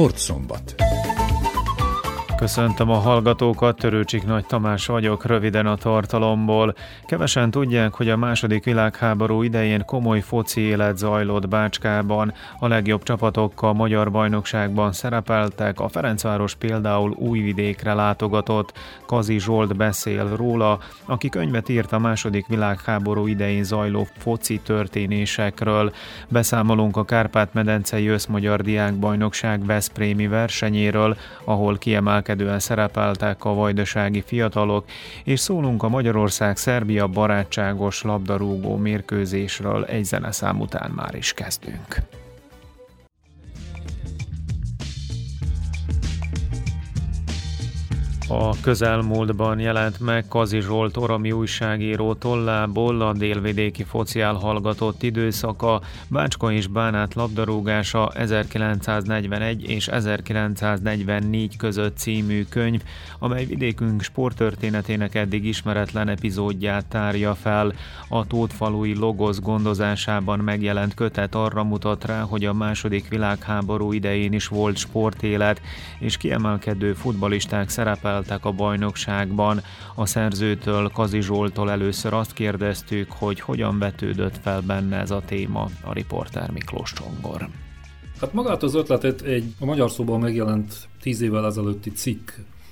Sportszombat. Köszöntöm a hallgatókat, Törőcsik Nagy Tamás vagyok, röviden a tartalomból. Kevesen tudják, hogy a második világháború idején komoly foci élet zajlott Bácskában. A legjobb csapatok a magyar bajnokságban szerepeltek, a Ferencváros például Újvidékre látogatott. Kazi Zsolt beszél róla, aki könyvet írt a második világháború idején zajló foci történésekről. Beszámolunk a Kárpát-medencei Összmagyar Diákbajnokság Veszprémi versenyéről, ahol kiemelkedett kiemelkedően szerepeltek a vajdasági fiatalok, és szólunk a Magyarország-Szerbia barátságos labdarúgó mérkőzésről egy zeneszám után már is kezdünk. A közelmúltban jelent meg Kazi Zsolt Orami újságíró tollából a délvidéki fociál hallgatott időszaka, Bácska és Bánát labdarúgása 1941 és 1944 között című könyv, amely vidékünk sporttörténetének eddig ismeretlen epizódját tárja fel. A Tótfalui Logosz gondozásában megjelent kötet arra mutat rá, hogy a második világháború idején is volt sportélet, és kiemelkedő futbalisták szerepel szerepeltek a bajnokságban. A szerzőtől, Kazi Zsoltól először azt kérdeztük, hogy hogyan vetődött fel benne ez a téma, a riporter Miklós Csongor. Hát magát az ötletet egy a magyar szóban megjelent tíz évvel ezelőtti cikk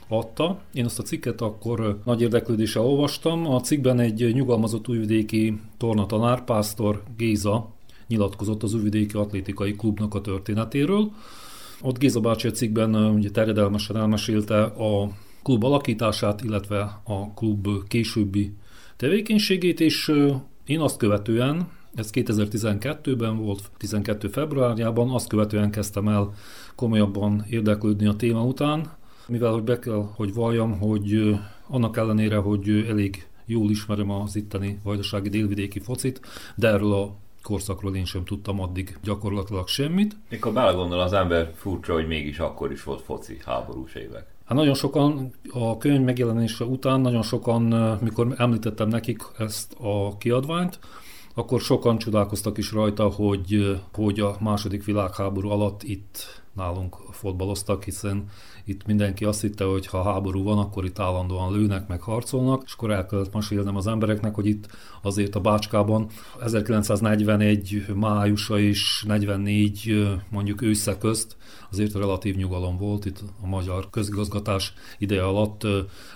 adta. Én azt a cikket akkor nagy érdeklődéssel olvastam. A cikkben egy nyugalmazott újvidéki tornatanár, pásztor Géza nyilatkozott az újvidéki atlétikai klubnak a történetéről. Ott Géza bácsi a cikkben ugye terjedelmesen elmesélte a klub alakítását, illetve a klub későbbi tevékenységét, és én azt követően, ez 2012-ben volt, 12 februárjában, azt követően kezdtem el komolyabban érdeklődni a téma után, mivel hogy be kell, hogy valljam, hogy annak ellenére, hogy elég jól ismerem az itteni vajdasági délvidéki focit, de erről a korszakról én sem tudtam addig gyakorlatilag semmit. Mikor belegondol az ember furcsa, hogy mégis akkor is volt foci háborús évek. Hát nagyon sokan a könyv megjelenése után, nagyon sokan, mikor említettem nekik ezt a kiadványt, akkor sokan csodálkoztak is rajta, hogy, hogy a második világháború alatt itt nálunk fotbaloztak, hiszen itt mindenki azt hitte, hogy ha háború van, akkor itt állandóan lőnek, meg harcolnak, és akkor el kellett mesélnem az embereknek, hogy itt azért a Bácskában 1941 májusa és 44 mondjuk ősze közt azért relatív nyugalom volt, itt a magyar közigazgatás ideje alatt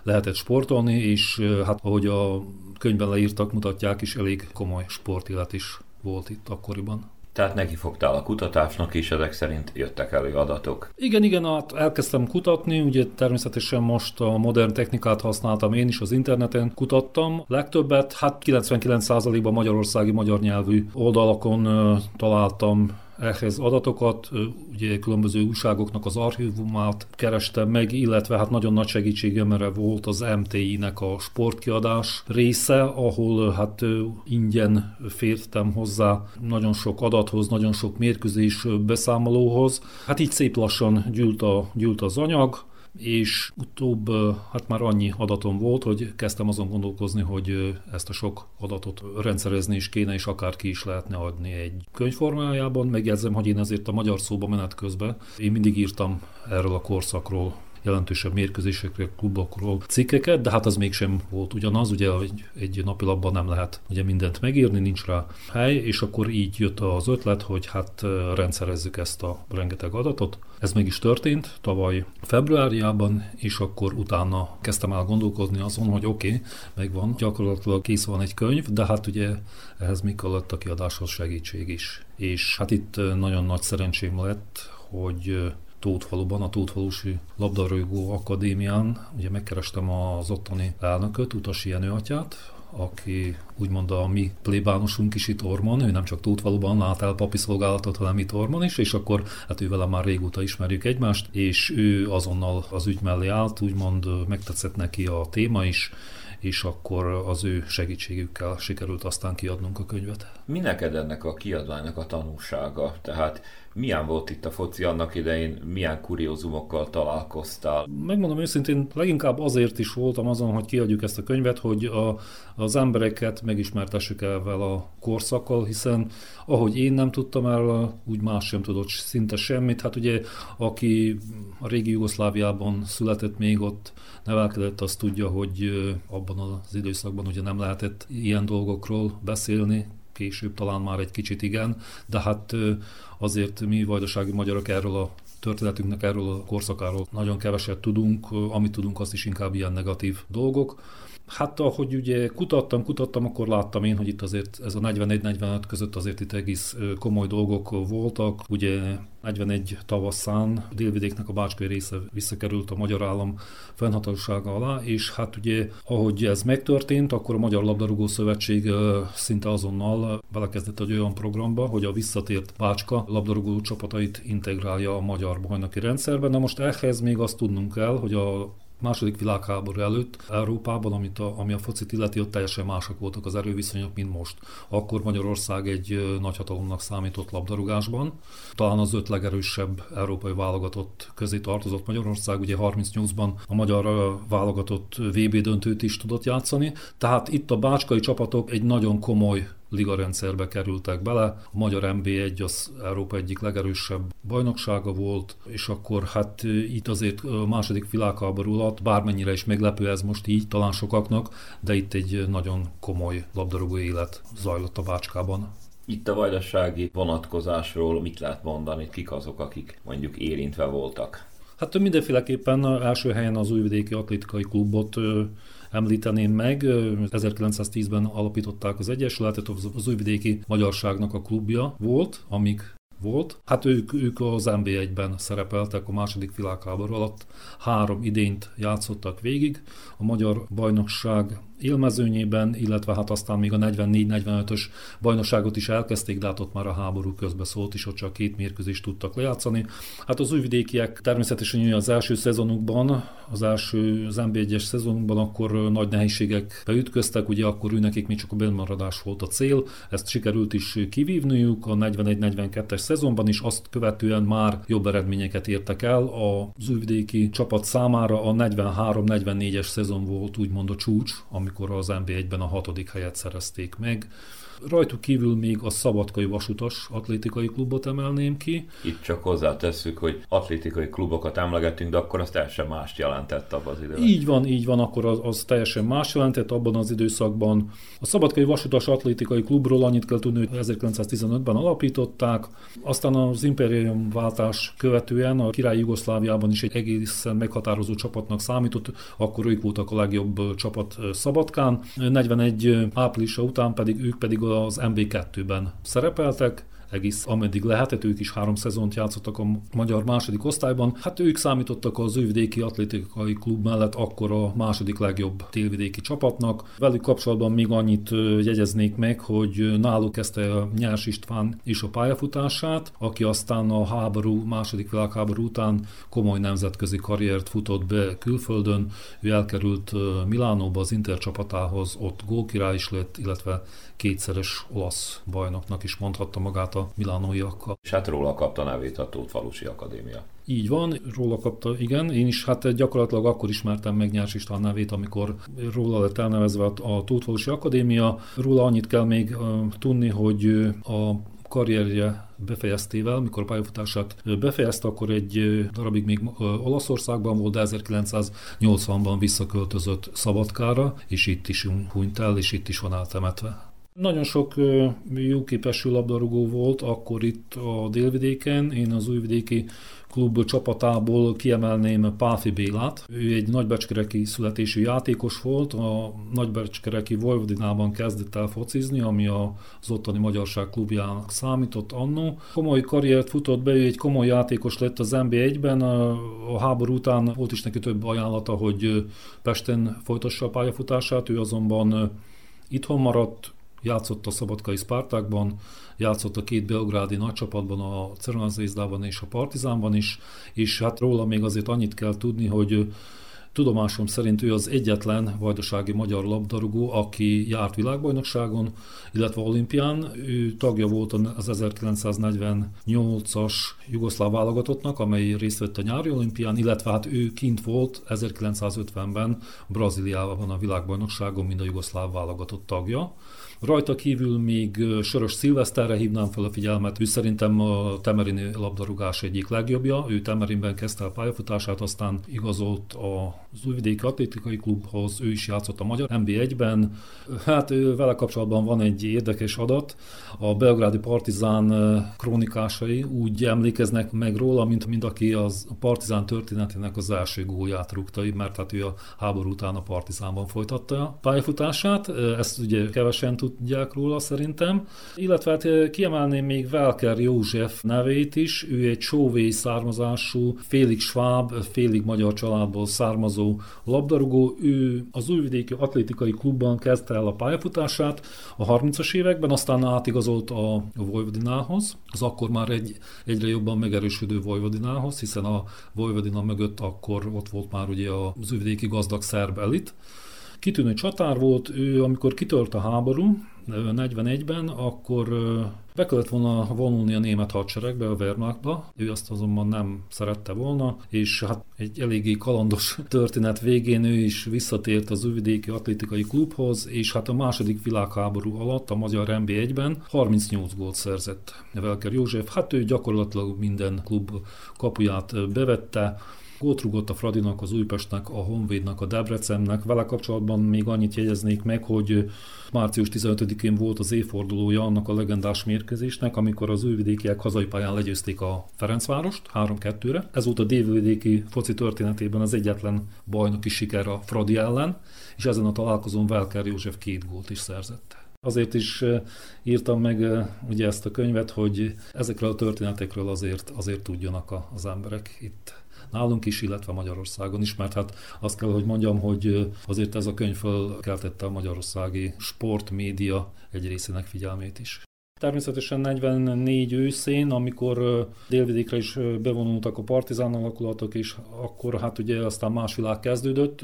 lehetett sportolni, és hát ahogy a könyvben leírtak, mutatják is, elég komoly sportélet is volt itt akkoriban. Tehát neki fogtál a kutatásnak, és ezek szerint jöttek elő adatok. Igen, igen, hát elkezdtem kutatni, ugye természetesen most a modern technikát használtam, én is az interneten kutattam. Legtöbbet, hát 99%-ban magyarországi magyar nyelvű oldalakon találtam ehhez adatokat, ugye különböző újságoknak az archívumát kerestem meg, illetve hát nagyon nagy segítségemre volt az MTI-nek a sportkiadás része, ahol hát ingyen fértem hozzá nagyon sok adathoz, nagyon sok mérkőzés beszámolóhoz. Hát így szép lassan gyűlt, a, gyűlt az anyag, és utóbb hát már annyi adatom volt, hogy kezdtem azon gondolkozni, hogy ezt a sok adatot rendszerezni is kéne, és akár ki is lehetne adni egy könyvformájában. Megjegyzem, hogy én ezért a magyar szóba menet közben én mindig írtam erről a korszakról jelentősebb mérkőzésekre, klubokról cikkeket, de hát az mégsem volt ugyanaz, ugye egy, egy napilapban nem lehet ugye mindent megírni, nincs rá hely, és akkor így jött az ötlet, hogy hát rendszerezzük ezt a rengeteg adatot. Ez meg is történt tavaly februárjában, és akkor utána kezdtem el gondolkozni azon, hogy oké, okay, megvan, gyakorlatilag kész van egy könyv, de hát ugye ehhez még kellett a kiadáshoz segítség is. És hát itt nagyon nagy szerencsém lett, hogy Tótfaluban, a Tótfalusi Labdarúgó Akadémián. Ugye megkerestem az ottani elnököt, Utasi Jenő atyát, aki úgymond a mi plébánosunk is itt Ormon, ő nem csak Tótfaluban lát el papi szolgálatot, hanem itt Ormon is, és akkor hát ő vele már régóta ismerjük egymást, és ő azonnal az ügy mellé állt, úgymond megtetszett neki a téma is, és akkor az ő segítségükkel sikerült aztán kiadnunk a könyvet. Mi neked ennek a kiadványnak a tanulsága? Tehát Milyen volt itt a foci annak idején, milyen kuriózumokkal találkoztál? Megmondom őszintén, leginkább azért is voltam azon, hogy kiadjuk ezt a könyvet, hogy a, az embereket megismertessük el a korszakkal, hiszen ahogy én nem tudtam el, úgy más sem tudott szinte semmit. Hát ugye, aki a régi Jugoszláviában született még ott, nevelkedett, azt tudja, hogy abban az időszakban ugye nem lehetett ilyen dolgokról beszélni, később talán már egy kicsit igen, de hát azért mi vajdasági magyarok erről a történetünknek, erről a korszakáról nagyon keveset tudunk, amit tudunk, azt is inkább ilyen negatív dolgok. Hát ahogy ugye kutattam, kutattam, akkor láttam én, hogy itt azért ez a 41-45 között azért itt egész komoly dolgok voltak. Ugye 41 tavaszán délvidéknek a Bácskai része visszakerült a magyar állam fennhatósága alá, és hát ugye ahogy ez megtörtént, akkor a Magyar Labdarúgó Szövetség szinte azonnal belekezdett egy olyan programba, hogy a visszatért Bácska labdarúgó csapatait integrálja a magyar bajnoki rendszerbe. Na most ehhez még azt tudnunk kell, hogy a második világháború előtt Európában, amit a, ami a focit illeti, ott teljesen mások voltak az erőviszonyok, mint most. Akkor Magyarország egy nagyhatalomnak számított labdarúgásban. Talán az öt legerősebb európai válogatott közé tartozott Magyarország. Ugye 38-ban a magyar válogatott VB döntőt is tudott játszani. Tehát itt a bácskai csapatok egy nagyon komoly ligarendszerbe kerültek bele. A magyar MB1 az Európa egyik legerősebb bajnoksága volt, és akkor hát itt azért a második világháború alatt, bármennyire is meglepő ez most így talán sokaknak, de itt egy nagyon komoly labdarúgó élet zajlott a Bácskában. Itt a vajdasági vonatkozásról mit lehet mondani, kik azok, akik mondjuk érintve voltak? Hát mindenféleképpen első helyen az újvidéki atlétikai klubot említeném meg. 1910-ben alapították az Egyesületet, az újvidéki magyarságnak a klubja volt, amíg volt. Hát ők, ők az NB1-ben szerepeltek a második világháború alatt. Három idényt játszottak végig. A magyar bajnokság élmezőnyében, illetve hát aztán még a 44-45-ös bajnokságot is elkezdték, de hát ott már a háború közben szólt, és ott csak két mérkőzést tudtak lejátszani. Hát az újvidékiek természetesen az első szezonukban, az első az NB1-es szezonukban akkor nagy nehézségekbe ütköztek, ugye akkor ő még csak a bennmaradás volt a cél, ezt sikerült is kivívniuk a 41-42-es szezonban is, azt követően már jobb eredményeket értek el. Az újvidéki csapat számára a 43-44-es szezon volt úgymond a csúcs, ami amikor az NB1-ben a hatodik helyet szerezték meg. Rajtuk kívül még a Szabadkai Vasutas atlétikai klubot emelném ki. Itt csak hozzátesszük, hogy atlétikai klubokat emlegetünk, de akkor az teljesen mást jelentett abban az időben. Így van, így van, akkor az, az teljesen más jelentett abban az időszakban. A Szabadkai Vasutas atlétikai klubról annyit kell tudni, hogy 1915-ben alapították, aztán az impérium váltás követően a király Jugoszláviában is egy egészen meghatározó csapatnak számított, akkor ők voltak a legjobb csapat Szabadkán. 41 áprilisa után pedig ők pedig az MB2-ben szerepeltek, egész ameddig lehetett, ők is három szezont játszottak a magyar második osztályban. Hát ők számítottak az ővidéki atlétikai klub mellett akkor a második legjobb télvidéki csapatnak. Velük kapcsolatban még annyit jegyeznék meg, hogy náluk kezdte a Nyers István is a pályafutását, aki aztán a háború, második világháború után komoly nemzetközi karriert futott be külföldön. Ő elkerült Milánóba az Inter csapatához, ott gólkirály is lett, illetve kétszeres olasz bajnoknak is mondhatta magát a milánóiakkal. És hát róla kapta nevét a Tótfalusi Akadémia. Így van, róla kapta, igen. Én is hát gyakorlatilag akkor ismertem meg Nyárs István nevét, amikor róla lett elnevezve a Tótfalusi Akadémia. Róla annyit kell még tudni, hogy a karrierje befejeztével, mikor a pályafutását befejezte, akkor egy darabig még Olaszországban volt, de 1980-ban visszaköltözött Szabadkára, és itt is hunyt el, és itt is van eltemetve. Nagyon sok jó képesű labdarúgó volt akkor itt a délvidéken. Én az újvidéki klub csapatából kiemelném Páfi Bélát. Ő egy nagybecskereki születésű játékos volt, a nagybecskereki Vojvodinában kezdett el focizni, ami az ottani magyarság klubjának számított annó. Komoly karriert futott be, ő egy komoly játékos lett az NB1-ben, a háború után volt is neki több ajánlata, hogy Pesten folytassa a pályafutását, ő azonban itthon maradt, játszott a Szabadkai Spartakban, játszott a két belgrádi nagycsapatban, a Cervanzézdában és a Partizánban is, és hát róla még azért annyit kell tudni, hogy Tudomásom szerint ő az egyetlen vajdasági magyar labdarúgó, aki járt világbajnokságon, illetve olimpián. Ő tagja volt az 1948-as jugoszláv válogatottnak, amely részt vett a nyári olimpián, illetve hát ő kint volt 1950-ben Brazíliában a világbajnokságon, mint a jugoszláv válogatott tagja. Rajta kívül még Soros Szilveszterre hívnám fel a figyelmet, ő szerintem a temerini labdarúgás egyik legjobbja. Ő Temerinben kezdte a pályafutását, aztán igazolt az Újvidéki Atlétikai Klubhoz, ő is játszott a Magyar NB1-ben. Hát ő vele kapcsolatban van egy érdekes adat. A belgrádi partizán krónikásai úgy emlékeznek meg róla, mint, mint aki az a partizán történetének az első gólját rúgta, mert hát ő a háború után a partizánban folytatta a pályafutását. Ezt ugye kevesen tud tudják róla szerintem. Illetve hát kiemelném még Velker József nevét is, ő egy sóvéi származású, félig sváb, félig magyar családból származó labdarúgó. Ő az Újvidéki Atlétikai Klubban kezdte el a pályafutását a 30-as években, aztán átigazolt a Vojvodinához, az akkor már egy, egyre jobban megerősödő Vojvodinához, hiszen a Vojvodina mögött akkor ott volt már ugye az Újvidéki gazdag szerb elit, kitűnő csatár volt, ő amikor kitört a háború, 41-ben, akkor be kellett volna vonulni a német hadseregbe, a Wehrmachtba, ő azt azonban nem szerette volna, és hát egy eléggé kalandos történet végén ő is visszatért az Újvidéki Atlétikai Klubhoz, és hát a második világháború alatt a Magyar MB1-ben 38 gólt szerzett Velker József, hát ő gyakorlatilag minden klub kapuját bevette, Gót rúgott a Fradinak, az Újpestnek, a Honvédnak, a Debrecennek. Vele kapcsolatban még annyit jegyeznék meg, hogy március 15-én volt az évfordulója annak a legendás mérkőzésnek, amikor az újvidékiek hazai pályán legyőzték a Ferencvárost 3-2-re. Ez volt a délvidéki foci történetében az egyetlen bajnoki siker a Fradi ellen, és ezen a találkozón Velker József két gólt is szerzett. Azért is írtam meg ugye ezt a könyvet, hogy ezekről a történetekről azért, azért tudjanak az emberek itt nálunk is, illetve Magyarországon is, mert hát azt kell, hogy mondjam, hogy azért ez a könyv felkeltette a magyarországi sportmédia egy részének figyelmét is. Természetesen 44 őszén, amikor délvidékre is bevonultak a partizán alakulatok, és akkor hát ugye aztán más világ kezdődött.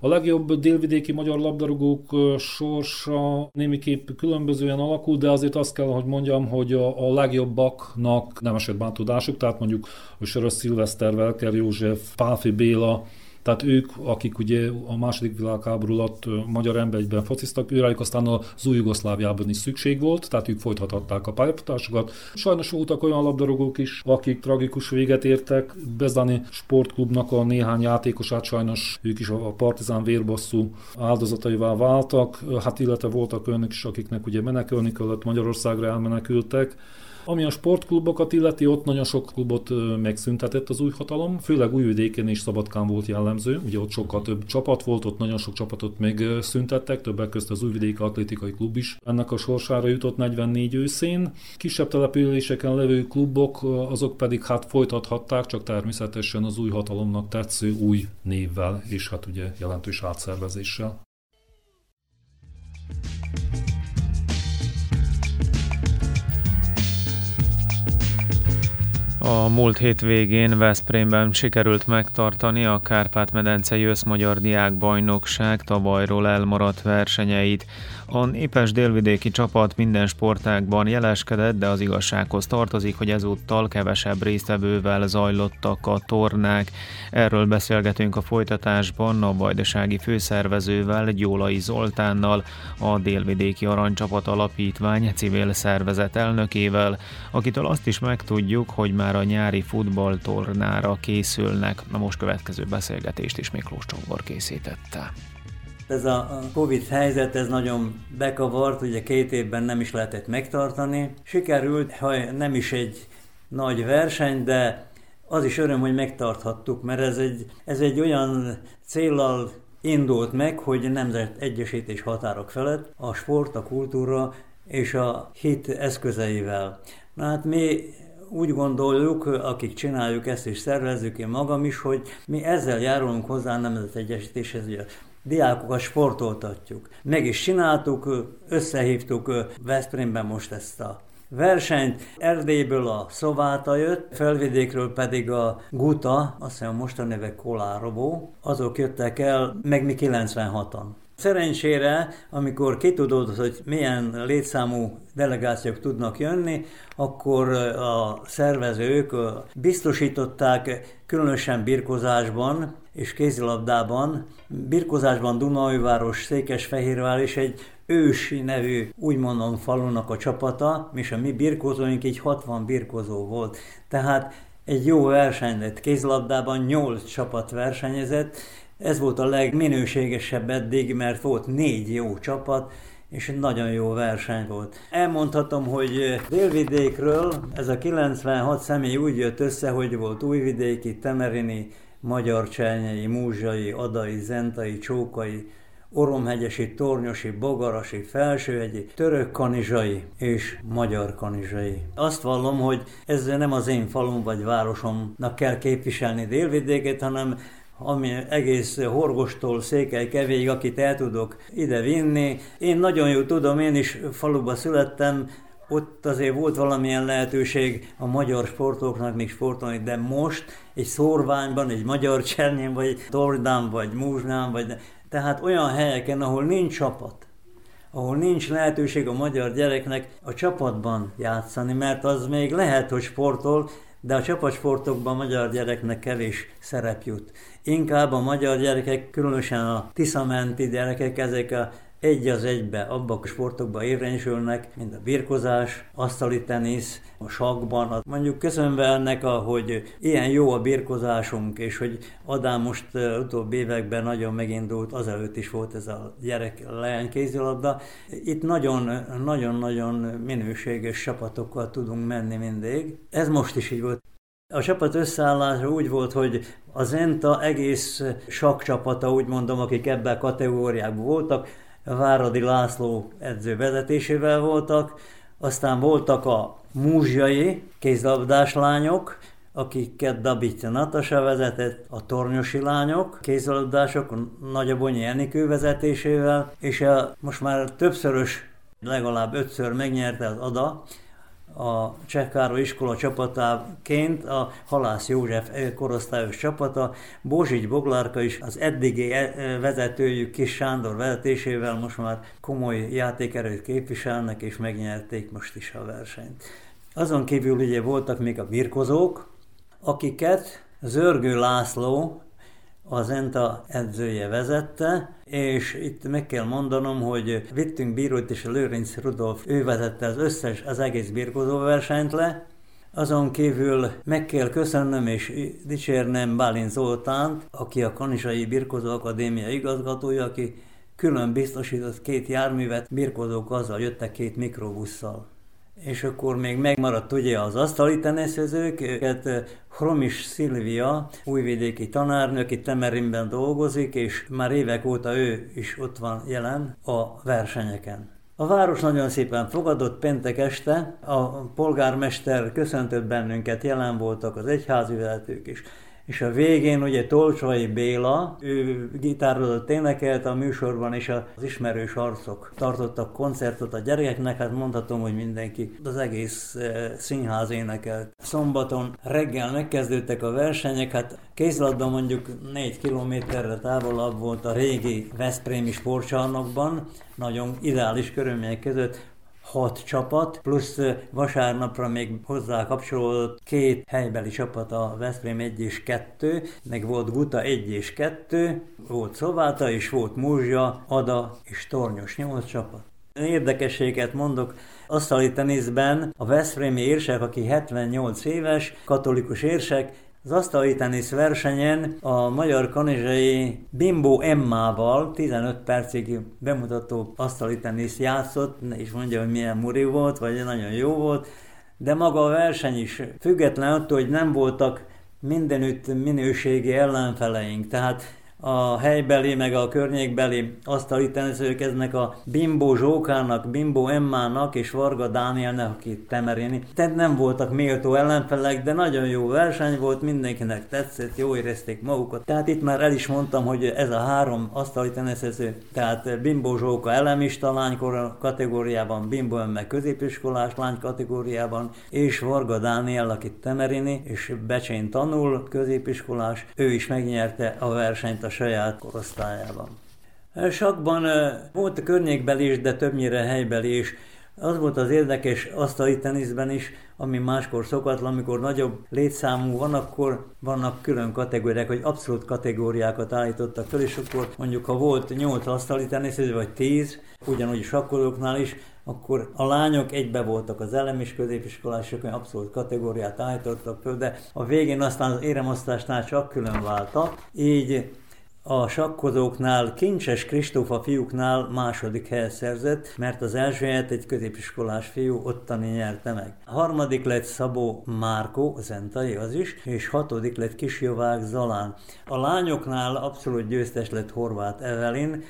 A legjobb délvidéki magyar labdarúgók sorsa némiképp különbözően alakul, de azért azt kell, hogy mondjam, hogy a, a legjobbaknak nem esett bántudásuk, tehát mondjuk Sörös Szilveszter, Velker József, Pálfi Béla, tehát ők, akik ugye a második világháború alatt magyar emberben fociztak, őrájuk aztán az új Jugoszláviában is szükség volt, tehát ők folytathatták a pályafutásokat. Sajnos voltak olyan labdarúgók is, akik tragikus véget értek. Bezdani sportklubnak a néhány játékosát sajnos ők is a partizán vérbosszú áldozataivá váltak, hát illetve voltak olyanok is, akiknek ugye menekülni kellett, Magyarországra elmenekültek. Ami a sportklubokat illeti, ott nagyon sok klubot megszüntetett az új hatalom, főleg Újvidéken és Szabadkán volt jellemző, ugye ott sokkal több csapat volt, ott nagyon sok csapatot megszüntettek, többek között az Újvidéki Atlétikai Klub is ennek a sorsára jutott 44 őszén. Kisebb településeken levő klubok, azok pedig hát folytathatták, csak természetesen az új hatalomnak tetsző új névvel, és hát ugye jelentős átszervezéssel. A múlt hét végén Veszprémben sikerült megtartani a Kárpát-medencei Összmagyar Diákbajnokság tavalyról elmaradt versenyeit. A népes délvidéki csapat minden sportágban jeleskedett, de az igazsághoz tartozik, hogy ezúttal kevesebb résztvevővel zajlottak a tornák. Erről beszélgetünk a folytatásban a vajdasági főszervezővel, Gyólai Zoltánnal, a Délvidéki Aranycsapat Alapítvány civil szervezet elnökével, akitől azt is megtudjuk, hogy már a nyári futballtornára készülnek. Na most következő beszélgetést is Miklós Csongor készítette. Ez a Covid helyzet, ez nagyon bekavart, ugye két évben nem is lehetett megtartani. Sikerült, ha nem is egy nagy verseny, de az is öröm, hogy megtarthattuk, mert ez egy, ez egy olyan célral indult meg, hogy nemzet egyesítés határok felett a sport, a kultúra és a hit eszközeivel. Na hát mi úgy gondoljuk, akik csináljuk ezt és szervezzük, én magam is, hogy mi ezzel járulunk hozzá a nemzetegyesítéshez, a diákokat sportoltatjuk. Meg is csináltuk, összehívtuk Veszprémben most ezt a versenyt. Erdélyből a Szováta jött, felvidékről pedig a Guta, azt hiszem mostan neve Kolárobó, azok jöttek el, meg mi 96-an. Szerencsére, amikor kitudott, hogy milyen létszámú delegációk tudnak jönni, akkor a szervezők biztosították különösen birkozásban és kézilabdában, birkozásban Dunajváros, Székesfehérvár és egy ősi nevű, úgy mondom, falunak a csapata, és a mi birkozóink így 60 birkozó volt. Tehát egy jó verseny lett. Kézlabdában 8 csapat versenyezett, ez volt a legminőségesebb eddig, mert volt négy jó csapat, és nagyon jó verseny volt. Elmondhatom, hogy délvidékről ez a 96 személy úgy jött össze, hogy volt újvidéki, temerini, magyar cselnyei, múzsai, adai, zentai, csókai, oromhegyesi, tornyosi, bogarasi, felsőhegyi, török kanizsai és magyar kanizsai. Azt vallom, hogy ez nem az én falum vagy városomnak kell képviselni délvidéket, hanem ami egész Horgostól Székely kevéig, akit el tudok ide vinni. Én nagyon jó tudom, én is faluba születtem, ott azért volt valamilyen lehetőség a magyar sportoknak még sportolni, de most egy szorványban, egy magyar csernyén, vagy tordán, vagy múzsnán, vagy tehát olyan helyeken, ahol nincs csapat, ahol nincs lehetőség a magyar gyereknek a csapatban játszani, mert az még lehet, hogy sportol, de a csapatsportokban a magyar gyereknek kevés szerep jut. Inkább a magyar gyerekek, különösen a tiszamenti gyerekek, ezek a egy az egybe abba a sportokba érvényesülnek, mint a birkozás, asztali tenisz, a sakban. Mondjuk köszönve ennek, hogy ilyen jó a birkozásunk, és hogy Adám most utóbbi években nagyon megindult, azelőtt is volt ez a gyerek leány kézilabda. Itt nagyon-nagyon minőséges csapatokkal tudunk menni mindig. Ez most is így volt. A csapat összeállása úgy volt, hogy az ENTA egész sakcsapata, úgy mondom, akik ebben a kategóriákban voltak, Váradi László edző vezetésével voltak, aztán voltak a múzsai kézlabdás lányok, akiket Dabit Natasa vezetett, a tornyosi lányok, kézlabdások, Nagyabonyi Enikő vezetésével, és a most már többszörös, legalább ötször megnyerte az ADA, a Csehkároly iskola csapatáként a Halász József korosztályos csapata, Bozsigy Boglárka is az eddigi e, vezetőjük Kis Sándor vezetésével most már komoly játékerőt képviselnek, és megnyerték most is a versenyt. Azon kívül ugye voltak még a birkozók, akiket Zörgő László az ENTA edzője vezette, és itt meg kell mondanom, hogy vittünk bírót és Lőrinc Rudolf, ő vezette az összes, az egész birkozó versenyt le, azon kívül meg kell köszönnöm és dicsérnem Bálint Zoltánt, aki a Kanizsai Birkozó Akadémia igazgatója, aki külön biztosított két járművet, birkozók azzal jöttek két mikrobusszal. És akkor még megmaradt ugye az asztali teniszezők, őket Hromis Szilvia, újvidéki tanárnő, aki Temerinben dolgozik, és már évek óta ő is ott van jelen a versenyeken. A város nagyon szépen fogadott péntek este, a polgármester köszöntött bennünket, jelen voltak az egyházi vezetők is, és a végén ugye Tolcsai Béla, ő gitározott, énekelt a műsorban, és az ismerős arcok tartottak koncertot a gyerekeknek, hát mondhatom, hogy mindenki, az egész eh, színház énekelt. Szombaton reggel megkezdődtek a versenyek, hát kézladban mondjuk négy kilométerre távolabb volt a régi Veszprémi sportcsarnokban, nagyon ideális körülmények között, hat csapat, plusz vasárnapra még hozzá kapcsolódott két helybeli csapat, a Veszprém 1 és 2, meg volt Guta 1 és 2, volt Szováta és volt Múzsa, Ada és Tornyos 8 csapat. Érdekességet mondok, asztali teniszben a Veszprémi érsek, aki 78 éves, katolikus érsek, az asztali tenisz versenyen a magyar kanizsai Bimbo Emmával 15 percig bemutató asztali tenisz játszott, és mondja, hogy milyen muri volt, vagy nagyon jó volt, de maga a verseny is független attól, hogy nem voltak mindenütt minőségi ellenfeleink. Tehát a helybeli, meg a környékbeli asztali teniszők a Bimbo Zsókának, Bimbo Emmának és Varga Dánielnek, aki temerini. Tehát nem voltak méltó ellenfelek, de nagyon jó verseny volt, mindenkinek tetszett, jó érezték magukat. Tehát itt már el is mondtam, hogy ez a három asztali teniszező, tehát Bimbo Zsóka elemista lány kategóriában, Bimbo Emme középiskolás lány kategóriában, és Varga Dániel, aki temerini, és Becsén tanul, középiskolás, ő is megnyerte a versenyt a saját korosztályában. Sakban volt a környékbeli is, de többnyire helybeli is. Az volt az érdekes asztali teniszben is, ami máskor szokatlan, amikor nagyobb létszámú van, akkor vannak külön kategóriák, vagy abszolút kategóriákat állítottak fel, és akkor mondjuk, ha volt 8 asztali teniszező, vagy 10, ugyanúgy sakkolóknál is, akkor a lányok egybe voltak az elem és középiskolások, abszolút kategóriát állítottak föl, de a végén aztán az éremosztásnál csak külön váltak, így a sakkozóknál Kincses Kristóf a fiúknál második helyet szerzett, mert az első helyet egy középiskolás fiú ottani nyerte meg. A harmadik lett Szabó Márkó, Zentai az is, és hatodik lett Kisjovák Zalán. A lányoknál abszolút győztes lett Horváth Evelin,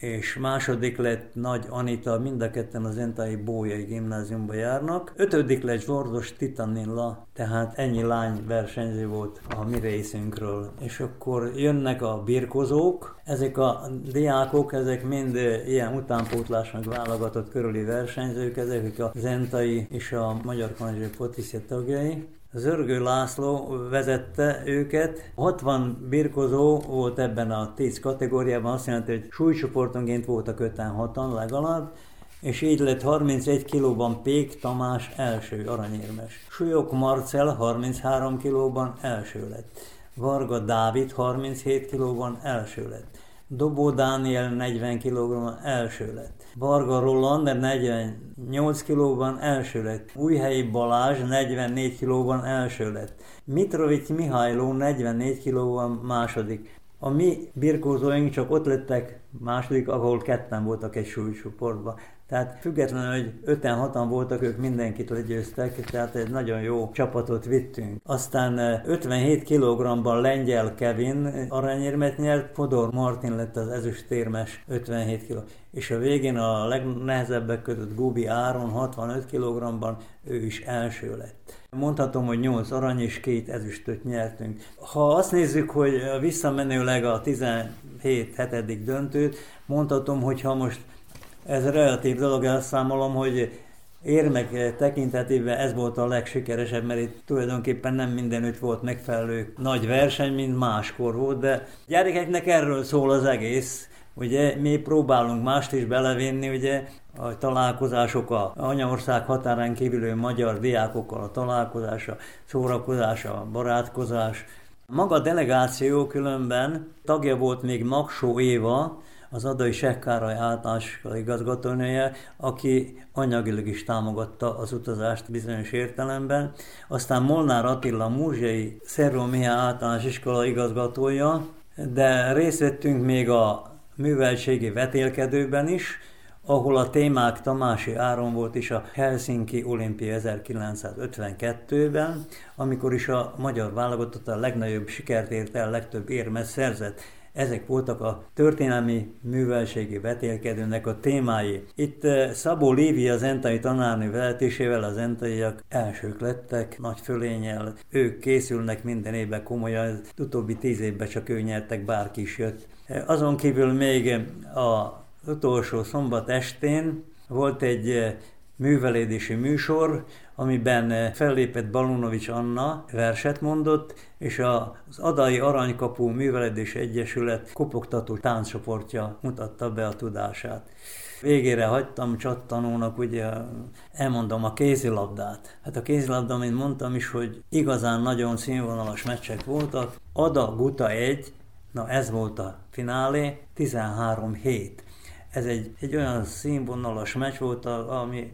és második lett Nagy Anita, mind a ketten az Entai Bójai gimnáziumba járnak. Ötödik lett Zsordos Titanilla, tehát ennyi lány versenyző volt a mi részünkről. És akkor jönnek a birkozók, ezek a diákok, ezek mind ilyen utánpótlásnak válogatott körüli versenyzők, ezek a Zentai és a Magyar Kanzsai Potiszja tagjai. Zörgő László vezette őket. 60 birkozó volt ebben a 10 kategóriában, azt jelenti, hogy súlycsoportonként voltak 56-an legalább, és így lett 31 kilóban Pék Tamás első aranyérmes. Súlyok Marcel 33 kilóban első lett. Varga Dávid 37 kilóban első lett. Dobó Dániel 40 kg első lett. Varga Roland 48 kg első lett. Újhelyi Balázs 44 kg első lett. Mitrovic Mihajló 44 kg második. A mi birkózóink csak ott lettek második, ahol ketten voltak egy súlycsoportban. Tehát függetlenül, hogy 5-6-an voltak, ők mindenkit legyőztek, tehát egy nagyon jó csapatot vittünk. Aztán 57 kg-ban lengyel Kevin aranyérmet nyert, Fodor Martin lett az ezüstérmes 57 kg. És a végén a legnehezebbek között Gubi Áron 65 kg-ban ő is első lett. Mondhatom, hogy 8 arany és két ezüstöt nyertünk. Ha azt nézzük, hogy visszamenőleg a 17 hetedik döntőt, mondhatom, hogy ha most ez relatív dolog, elszámolom, hogy érmek tekintetében ez volt a legsikeresebb, mert itt tulajdonképpen nem mindenütt volt megfelelő nagy verseny, mint máskor volt, de gyerekeknek erről szól az egész. Ugye mi próbálunk mást is belevinni, ugye a találkozások a anyaország határán kívülő magyar diákokkal a találkozása, szórakozása, barátkozás. Maga a delegáció különben tagja volt még Maksó Éva, az Adai Sekkárai általános igazgatónője, aki anyagilag is támogatta az utazást bizonyos értelemben. Aztán Molnár Attila Múzsai Szervó Mihály általános iskola igazgatója, de részt vettünk még a műveltségi vetélkedőben is, ahol a témák Tamási Áron volt is a Helsinki olimpia 1952-ben, amikor is a magyar válogatott a legnagyobb sikert ért el, legtöbb érmet szerzett. Ezek voltak a történelmi művelségi vetélkedőnek a témái. Itt eh, Szabó Lívia az entai tanárnő vezetésével az entaiak elsők lettek, nagy fölényel. Ők készülnek minden évben komolyan, az utóbbi tíz évben csak ő nyertek, bárki is jött. Eh, azon kívül még a utolsó szombat estén volt egy eh, művelédési műsor, amiben eh, fellépett Balunovics Anna verset mondott, és az Adai Aranykapu Műveledés Egyesület kopogtató tánccsoportja mutatta be a tudását. Végére hagytam csattanónak, ugye elmondom a kézilabdát. Hát a kézilabda, mint mondtam is, hogy igazán nagyon színvonalas meccsek voltak. Ada Guta 1, na ez volt a finálé, 13 hét. Ez egy, egy olyan színvonalas meccs volt, ami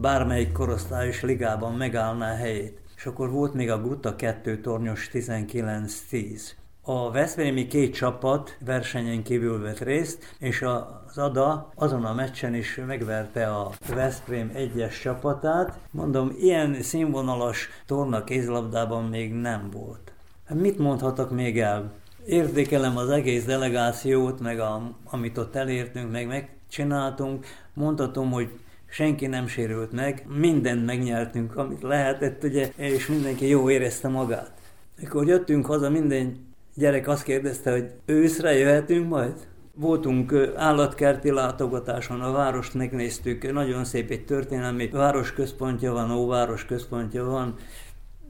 bármelyik korosztályos ligában megállná helyét. És akkor volt még a Guta 2 tornyos 19-10. A Veszprémi két csapat versenyen kívül vett részt, és az ADA azon a meccsen is megverte a Veszprém egyes csapatát. Mondom, ilyen színvonalas torna kézlabdában még nem volt. Hát mit mondhatok még el? értékelem az egész delegációt, meg a, amit ott elértünk, meg megcsináltunk. Mondhatom, hogy senki nem sérült meg, mindent megnyertünk, amit lehetett, ugye, és mindenki jó érezte magát. Mikor jöttünk haza, minden gyerek azt kérdezte, hogy őszre jöhetünk majd? Voltunk állatkerti látogatáson, a várost megnéztük, nagyon szép egy történelmi városközpontja van, óváros központja van,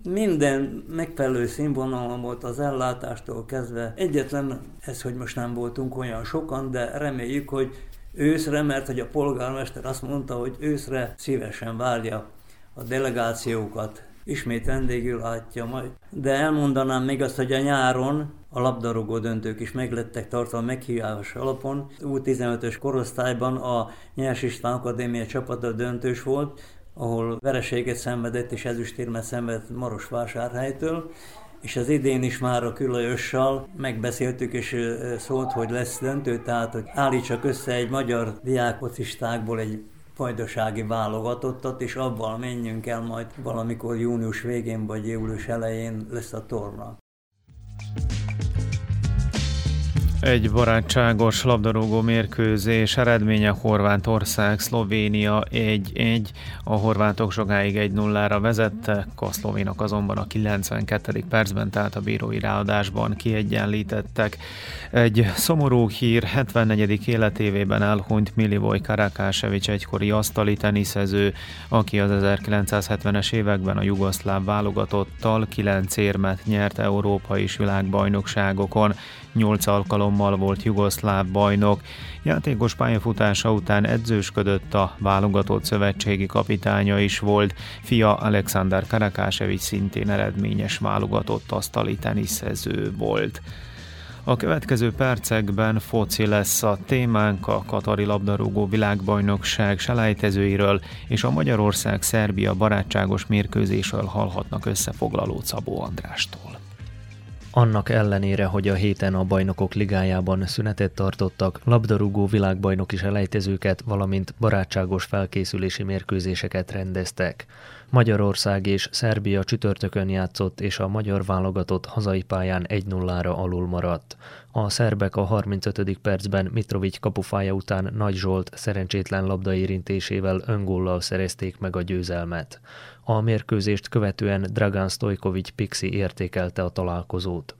minden megfelelő színvonalon volt az ellátástól kezdve. Egyetlen ez, hogy most nem voltunk olyan sokan, de reméljük, hogy őszre, mert hogy a polgármester azt mondta, hogy őszre szívesen várja a delegációkat, ismét vendégül látja majd. De elmondanám még azt, hogy a nyáron a labdarúgó döntők is meglettek tartva meghívás alapon. U15-ös korosztályban a Nyers István Akadémia csapata döntős volt, ahol vereséget szenvedett és ezüstérmet szenvedett Marosvásárhelytől, és az idén is már a Külajossal megbeszéltük, és szólt, hogy lesz döntő, tehát hogy állítsak össze egy magyar diákfocistákból egy fajdasági válogatottat, és abban menjünk el majd valamikor június végén vagy július elején lesz a torna. Egy barátságos labdarúgó mérkőzés eredménye Horvátország, Szlovénia 1-1. A horvátok sokáig 1-0-ra vezettek, a szlovénok azonban a 92. percben, tehát a bírói ráadásban kiegyenlítettek. Egy szomorú hír 74. életévében elhunyt Milivoj Karakásevics egykori asztali teniszező, aki az 1970-es években a jugoszláv válogatottal 9 érmet nyert Európa és világbajnokságokon. 8 alkalommal volt jugoszláv bajnok. Játékos pályafutása után edzősködött a válogatott szövetségi kapitánya is volt. Fia Alexander Karakásevics szintén eredményes válogatott asztali teniszező volt. A következő percekben foci lesz a témánk a Katari labdarúgó világbajnokság selejtezőiről és a Magyarország-Szerbia barátságos mérkőzésről hallhatnak összefoglaló Szabó Andrástól. Annak ellenére, hogy a héten a bajnokok ligájában szünetet tartottak, labdarúgó világbajnoki selejtezőket, valamint barátságos felkészülési mérkőzéseket rendeztek. Magyarország és Szerbia csütörtökön játszott, és a magyar válogatott hazai pályán 1-0-ra alul maradt. A szerbek a 35. percben Mitrovic kapufája után Nagy Zsolt szerencsétlen labdaérintésével öngollal szerezték meg a győzelmet. A mérkőzést követően Dragan Stojkovic Pixi értékelte a találkozót.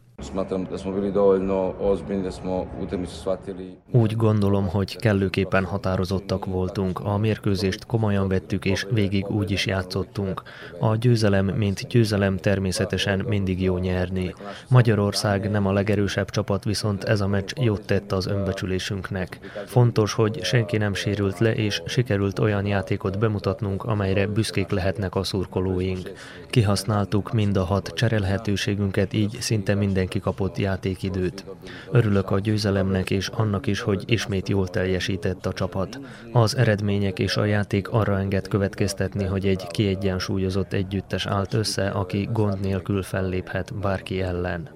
Úgy gondolom, hogy kellőképpen határozottak voltunk. A mérkőzést komolyan vettük, és végig úgy is játszottunk. A győzelem, mint győzelem természetesen mindig jó nyerni. Magyarország nem a legerősebb csapat, viszont ez a meccs jót tett az önbecsülésünknek. Fontos, hogy senki nem sérült le, és sikerült olyan játékot bemutatnunk, amelyre büszkék lehetnek a szurkolóink. Kihasználtuk mind a hat cserélhetőségünket, így szinte mindenki mindenki kapott játékidőt. Örülök a győzelemnek és annak is, hogy ismét jól teljesített a csapat. Az eredmények és a játék arra enged következtetni, hogy egy kiegyensúlyozott együttes állt össze, aki gond nélkül felléphet bárki ellen.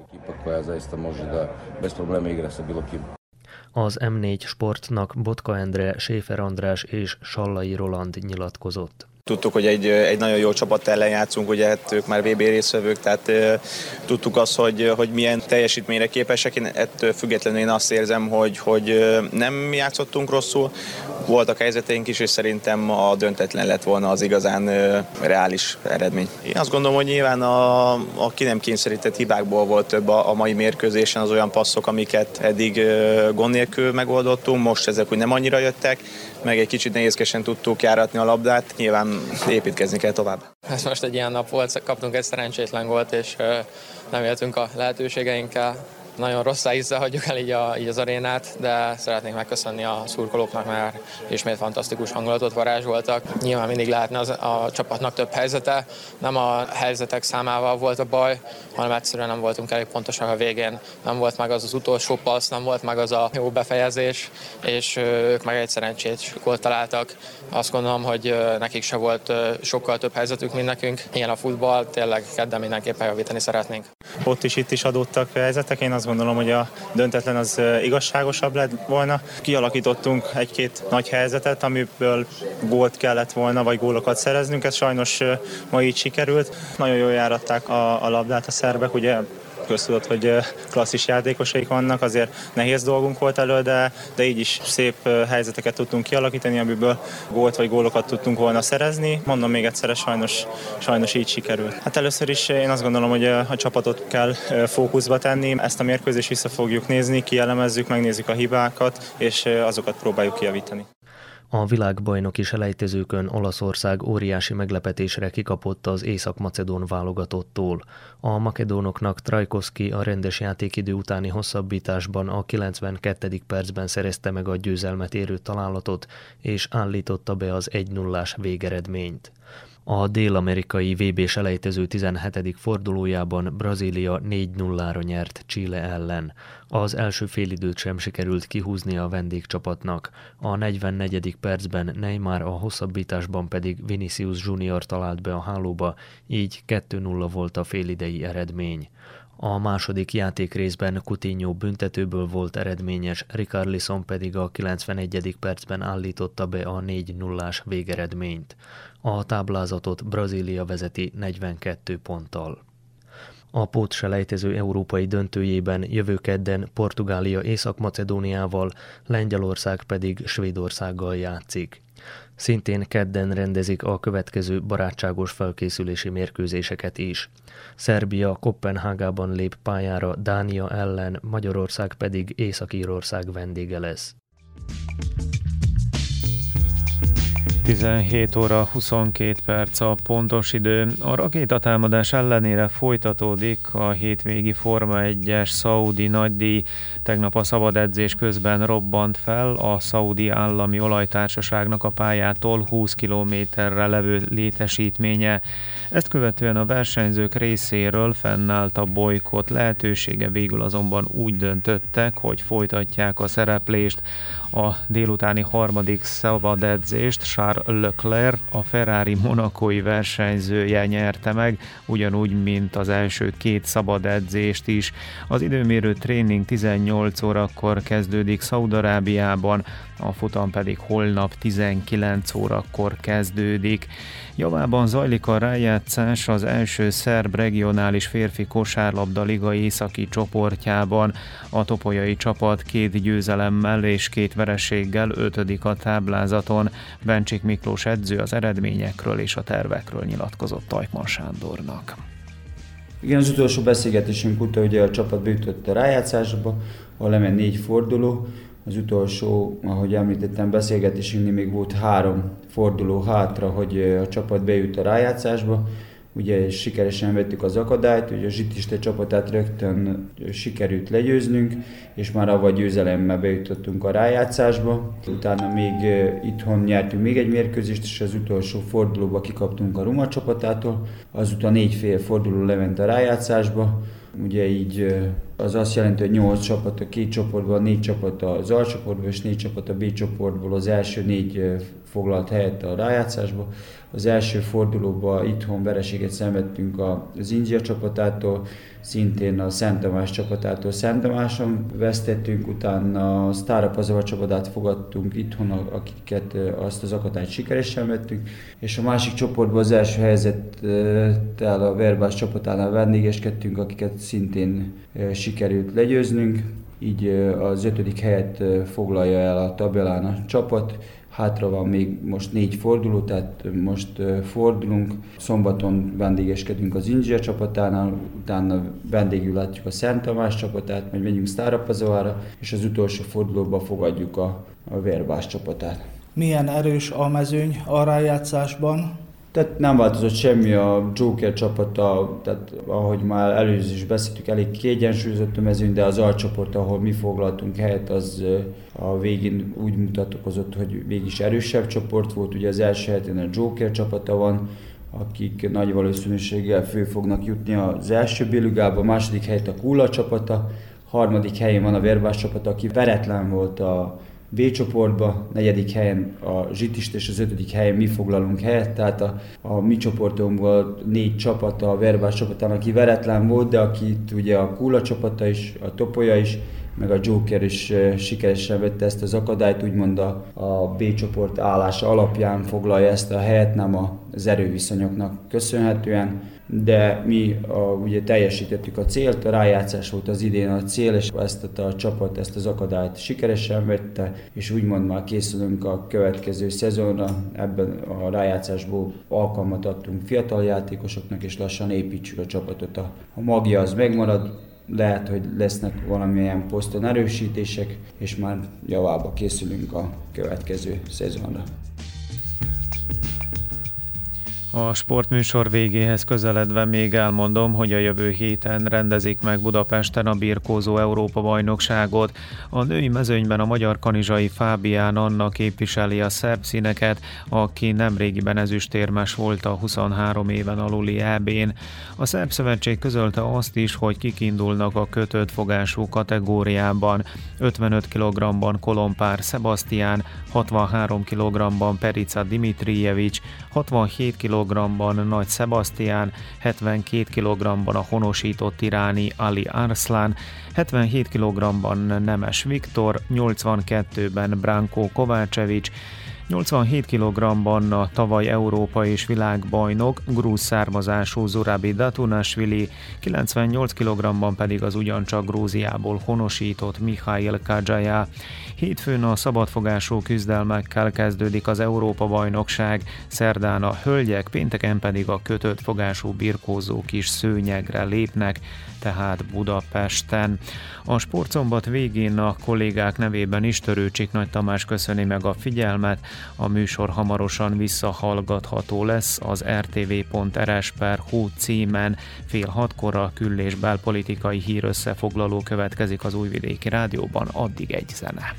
Az M4 sportnak Botka Endre, Séfer András és Sallai Roland nyilatkozott. Tudtuk, hogy egy, egy nagyon jó csapat ellen játszunk, ugye hát ők már VB részvevők, tehát tudtuk azt, hogy, hogy milyen teljesítményre képesek. Én ettől függetlenül én azt érzem, hogy, hogy nem játszottunk rosszul, voltak helyzeteink is, és szerintem a döntetlen lett volna az igazán e, reális eredmény. Én azt gondolom, hogy nyilván a, a ki nem kényszerített hibákból volt több a, a mai mérkőzésen az olyan passzok, amiket eddig e, gond nélkül megoldottunk, most ezek úgy nem annyira jöttek, meg egy kicsit nehézkesen tudtuk járatni a labdát, nyilván építkezni kell tovább. Ez most egy ilyen nap volt, kaptunk egy szerencsétlen gólt, és nem éltünk a lehetőségeinkkel nagyon rossz ízzel hagyjuk el így, a, így az arénát, de szeretnék megköszönni a szurkolóknak, mert ismét fantasztikus hangulatot varázsoltak. Nyilván mindig lehetne az, a csapatnak több helyzete, nem a helyzetek számával volt a baj, hanem egyszerűen nem voltunk elég pontosak a végén. Nem volt meg az az utolsó passz, nem volt meg az a jó befejezés, és ők meg egy szerencsét gólt találtak. Azt gondolom, hogy nekik se volt sokkal több helyzetük, mint nekünk. Ilyen a futball, tényleg kedden mindenképpen javítani szeretnénk. Ott is itt is adottak helyzetek, én azt gondolom, hogy a döntetlen az igazságosabb lett volna. Kialakítottunk egy-két nagy helyzetet, amiből gólt kellett volna, vagy gólokat szereznünk, ez sajnos ma így sikerült. Nagyon jól járatták a, a labdát a szerbek, ugye köztudott, hogy klasszis játékosaik vannak, azért nehéz dolgunk volt elő, de, de így is szép helyzeteket tudtunk kialakítani, amiből gólt vagy gólokat tudtunk volna szerezni. Mondom még egyszer, sajnos, sajnos így sikerült. Hát először is én azt gondolom, hogy a csapatot kell fókuszba tenni, ezt a mérkőzést vissza fogjuk nézni, kielemezzük, megnézzük a hibákat, és azokat próbáljuk kijavítani. A világbajnoki selejtezőkön Olaszország óriási meglepetésre kikapott az Észak-Macedón válogatottól. A makedónoknak Trajkoszki a rendes játékidő utáni hosszabbításban a 92. percben szerezte meg a győzelmet érő találatot, és állította be az 1-0-ás végeredményt. A dél-amerikai VB selejtező 17. fordulójában Brazília 4-0-ra nyert Chile ellen. Az első félidőt sem sikerült kihúzni a vendégcsapatnak. A 44. percben Neymar a hosszabbításban pedig Vinicius Junior talált be a hálóba, így 2-0 volt a félidei eredmény. A második játék részben Coutinho büntetőből volt eredményes, Ricarlison pedig a 91. percben állította be a 4-0-ás végeredményt. A táblázatot Brazília vezeti 42 ponttal. A pótselejtező európai döntőjében jövő kedden Portugália Észak-Macedóniával, Lengyelország pedig Svédországgal játszik. Szintén kedden rendezik a következő barátságos felkészülési mérkőzéseket is. Szerbia Kopenhágában lép pályára Dánia ellen, Magyarország pedig Észak-Írország vendége lesz. 17 óra 22 perc a pontos idő. A rakétatámadás ellenére folytatódik a hétvégi Forma 1-es Saudi nagydíj. Tegnap a szabad edzés közben robbant fel a Saudi állami olajtársaságnak a pályától 20 kilométerre levő létesítménye. Ezt követően a versenyzők részéről fennállt a bolykot lehetősége, végül azonban úgy döntöttek, hogy folytatják a szereplést. A délutáni harmadik szabad edzést Charles Leclerc, a Ferrari monakói versenyzője nyerte meg, ugyanúgy, mint az első két szabad edzést is. Az időmérő tréning 18 órakor kezdődik Szaudarábiában, a futam pedig holnap 19 órakor kezdődik. Javában zajlik a rájátszás az első szerb regionális férfi kosárlabda liga északi csoportjában. A topolyai csapat két győzelemmel és két vereséggel ötödik a táblázaton. Bencsik Miklós edző az eredményekről és a tervekről nyilatkozott Tajkman Sándornak. Igen, az utolsó beszélgetésünk után ugye a csapat beütött a rájátszásba, ahol lement négy forduló, az utolsó, ahogy említettem, beszélgetésünknél még volt három forduló hátra, hogy a csapat bejut a rájátszásba. Ugye sikeresen vettük az akadályt, ugye a Zsitiste csapatát rögtön sikerült legyőznünk, és már avval győzelemmel bejutottunk a rájátszásba. Utána még itthon nyertünk még egy mérkőzést, és az utolsó fordulóba kikaptunk a Ruma csapatától. Azután négy fél forduló lement a rájátszásba, Ugye így az azt jelenti, hogy 8 csapat a két csoportban, 4 csapat az A csoportból és 4 csapat a B csoportból az első négy foglalt helyet a rájátszásba. Az első fordulóban itthon vereséget szenvedtünk az India csapatától, szintén a Szent Tamás csapatától. Szent Tamáson vesztettünk, utána a Sztára Pazava csapatát fogadtunk itthon, akiket azt az akadályt sikeresen vettünk, és a másik csoportban az első helyzettel a Verbás csapatánál vendégeskedtünk, akiket szintén sikerült legyőznünk, így az ötödik helyet foglalja el a tabelán a csapat, Hátra van még most négy forduló, tehát most fordulunk. Szombaton vendégeskedünk az India csapatánál, utána vendégül látjuk a Szent Tamás csapatát, majd megyünk Sztárapazovára, és az utolsó fordulóban fogadjuk a, a Vérbás csapatát. Milyen erős a mezőny a rájátszásban? Tehát nem változott semmi a Joker csapata, tehát ahogy már előző is beszéltük, elég kiegyensúlyozott a mezőny, de az alcsoport, ahol mi foglaltunk helyet, az a végén úgy mutatkozott, hogy végig erősebb csoport volt. Ugye az első helyeten a Joker csapata van, akik nagy valószínűséggel fő fognak jutni az első bélugába, a második helyet a Kula csapata, harmadik helyén van a Verbás csapata, aki veretlen volt a B csoportba, negyedik helyen a Zsitist és az ötödik helyen mi foglalunk helyet, tehát a, a mi csoportunkból négy csapat, a Verbás csapatának, aki veretlen volt, de akit ugye a Kula csapata is, a Topolya is, meg a Joker is sikeresen vette ezt az akadályt, úgymond a, a B csoport állása alapján foglalja ezt a helyet, nem az erőviszonyoknak köszönhetően. De mi a, ugye teljesítettük a célt, a rájátszás volt az idén a cél, és ezt a, csapat ezt az akadályt sikeresen vette, és úgymond már készülünk a következő szezonra, ebben a rájátszásból alkalmat adtunk fiatal játékosoknak, és lassan építsük a csapatot. A, a magja az megmarad, lehet, hogy lesznek valamilyen poszton erősítések, és már javába készülünk a következő szezonra. A sportműsor végéhez közeledve még elmondom, hogy a jövő héten rendezik meg Budapesten a birkózó Európa bajnokságot. A női mezőnyben a magyar kanizsai Fábián Anna képviseli a szerb színeket, aki nemrégiben ezüstérmes volt a 23 éven aluli EB-n. A szerb szövetség közölte azt is, hogy kikindulnak a kötött fogású kategóriában. 55 kg-ban Kolompár Sebastián, 63 kg-ban Perica Dimitrijevics, 67 kg-ban Nagy Sebastián, 72 kg-ban a honosított iráni Ali Arslan, 77 kg-ban Nemes Viktor, 82-ben Branko Kovácsevics, 87 kg-ban a tavaly Európa és világbajnok, grúz származású Zurabi Datunashvili, 98 kg-ban pedig az ugyancsak Grúziából honosított Mikhail Kadzsaja. Hétfőn a szabadfogású küzdelmekkel kezdődik az Európa-bajnokság, szerdán a hölgyek, pénteken pedig a kötött fogású birkózók is szőnyegre lépnek, tehát Budapesten. A sportszombat végén a kollégák nevében is Törőcsik Nagy Tamás köszöni meg a figyelmet, a műsor hamarosan visszahallgatható lesz az rtv.rs.hu címen. Fél hatkor a kül- és belpolitikai hír összefoglaló következik az Újvidéki Rádióban, addig egy zene.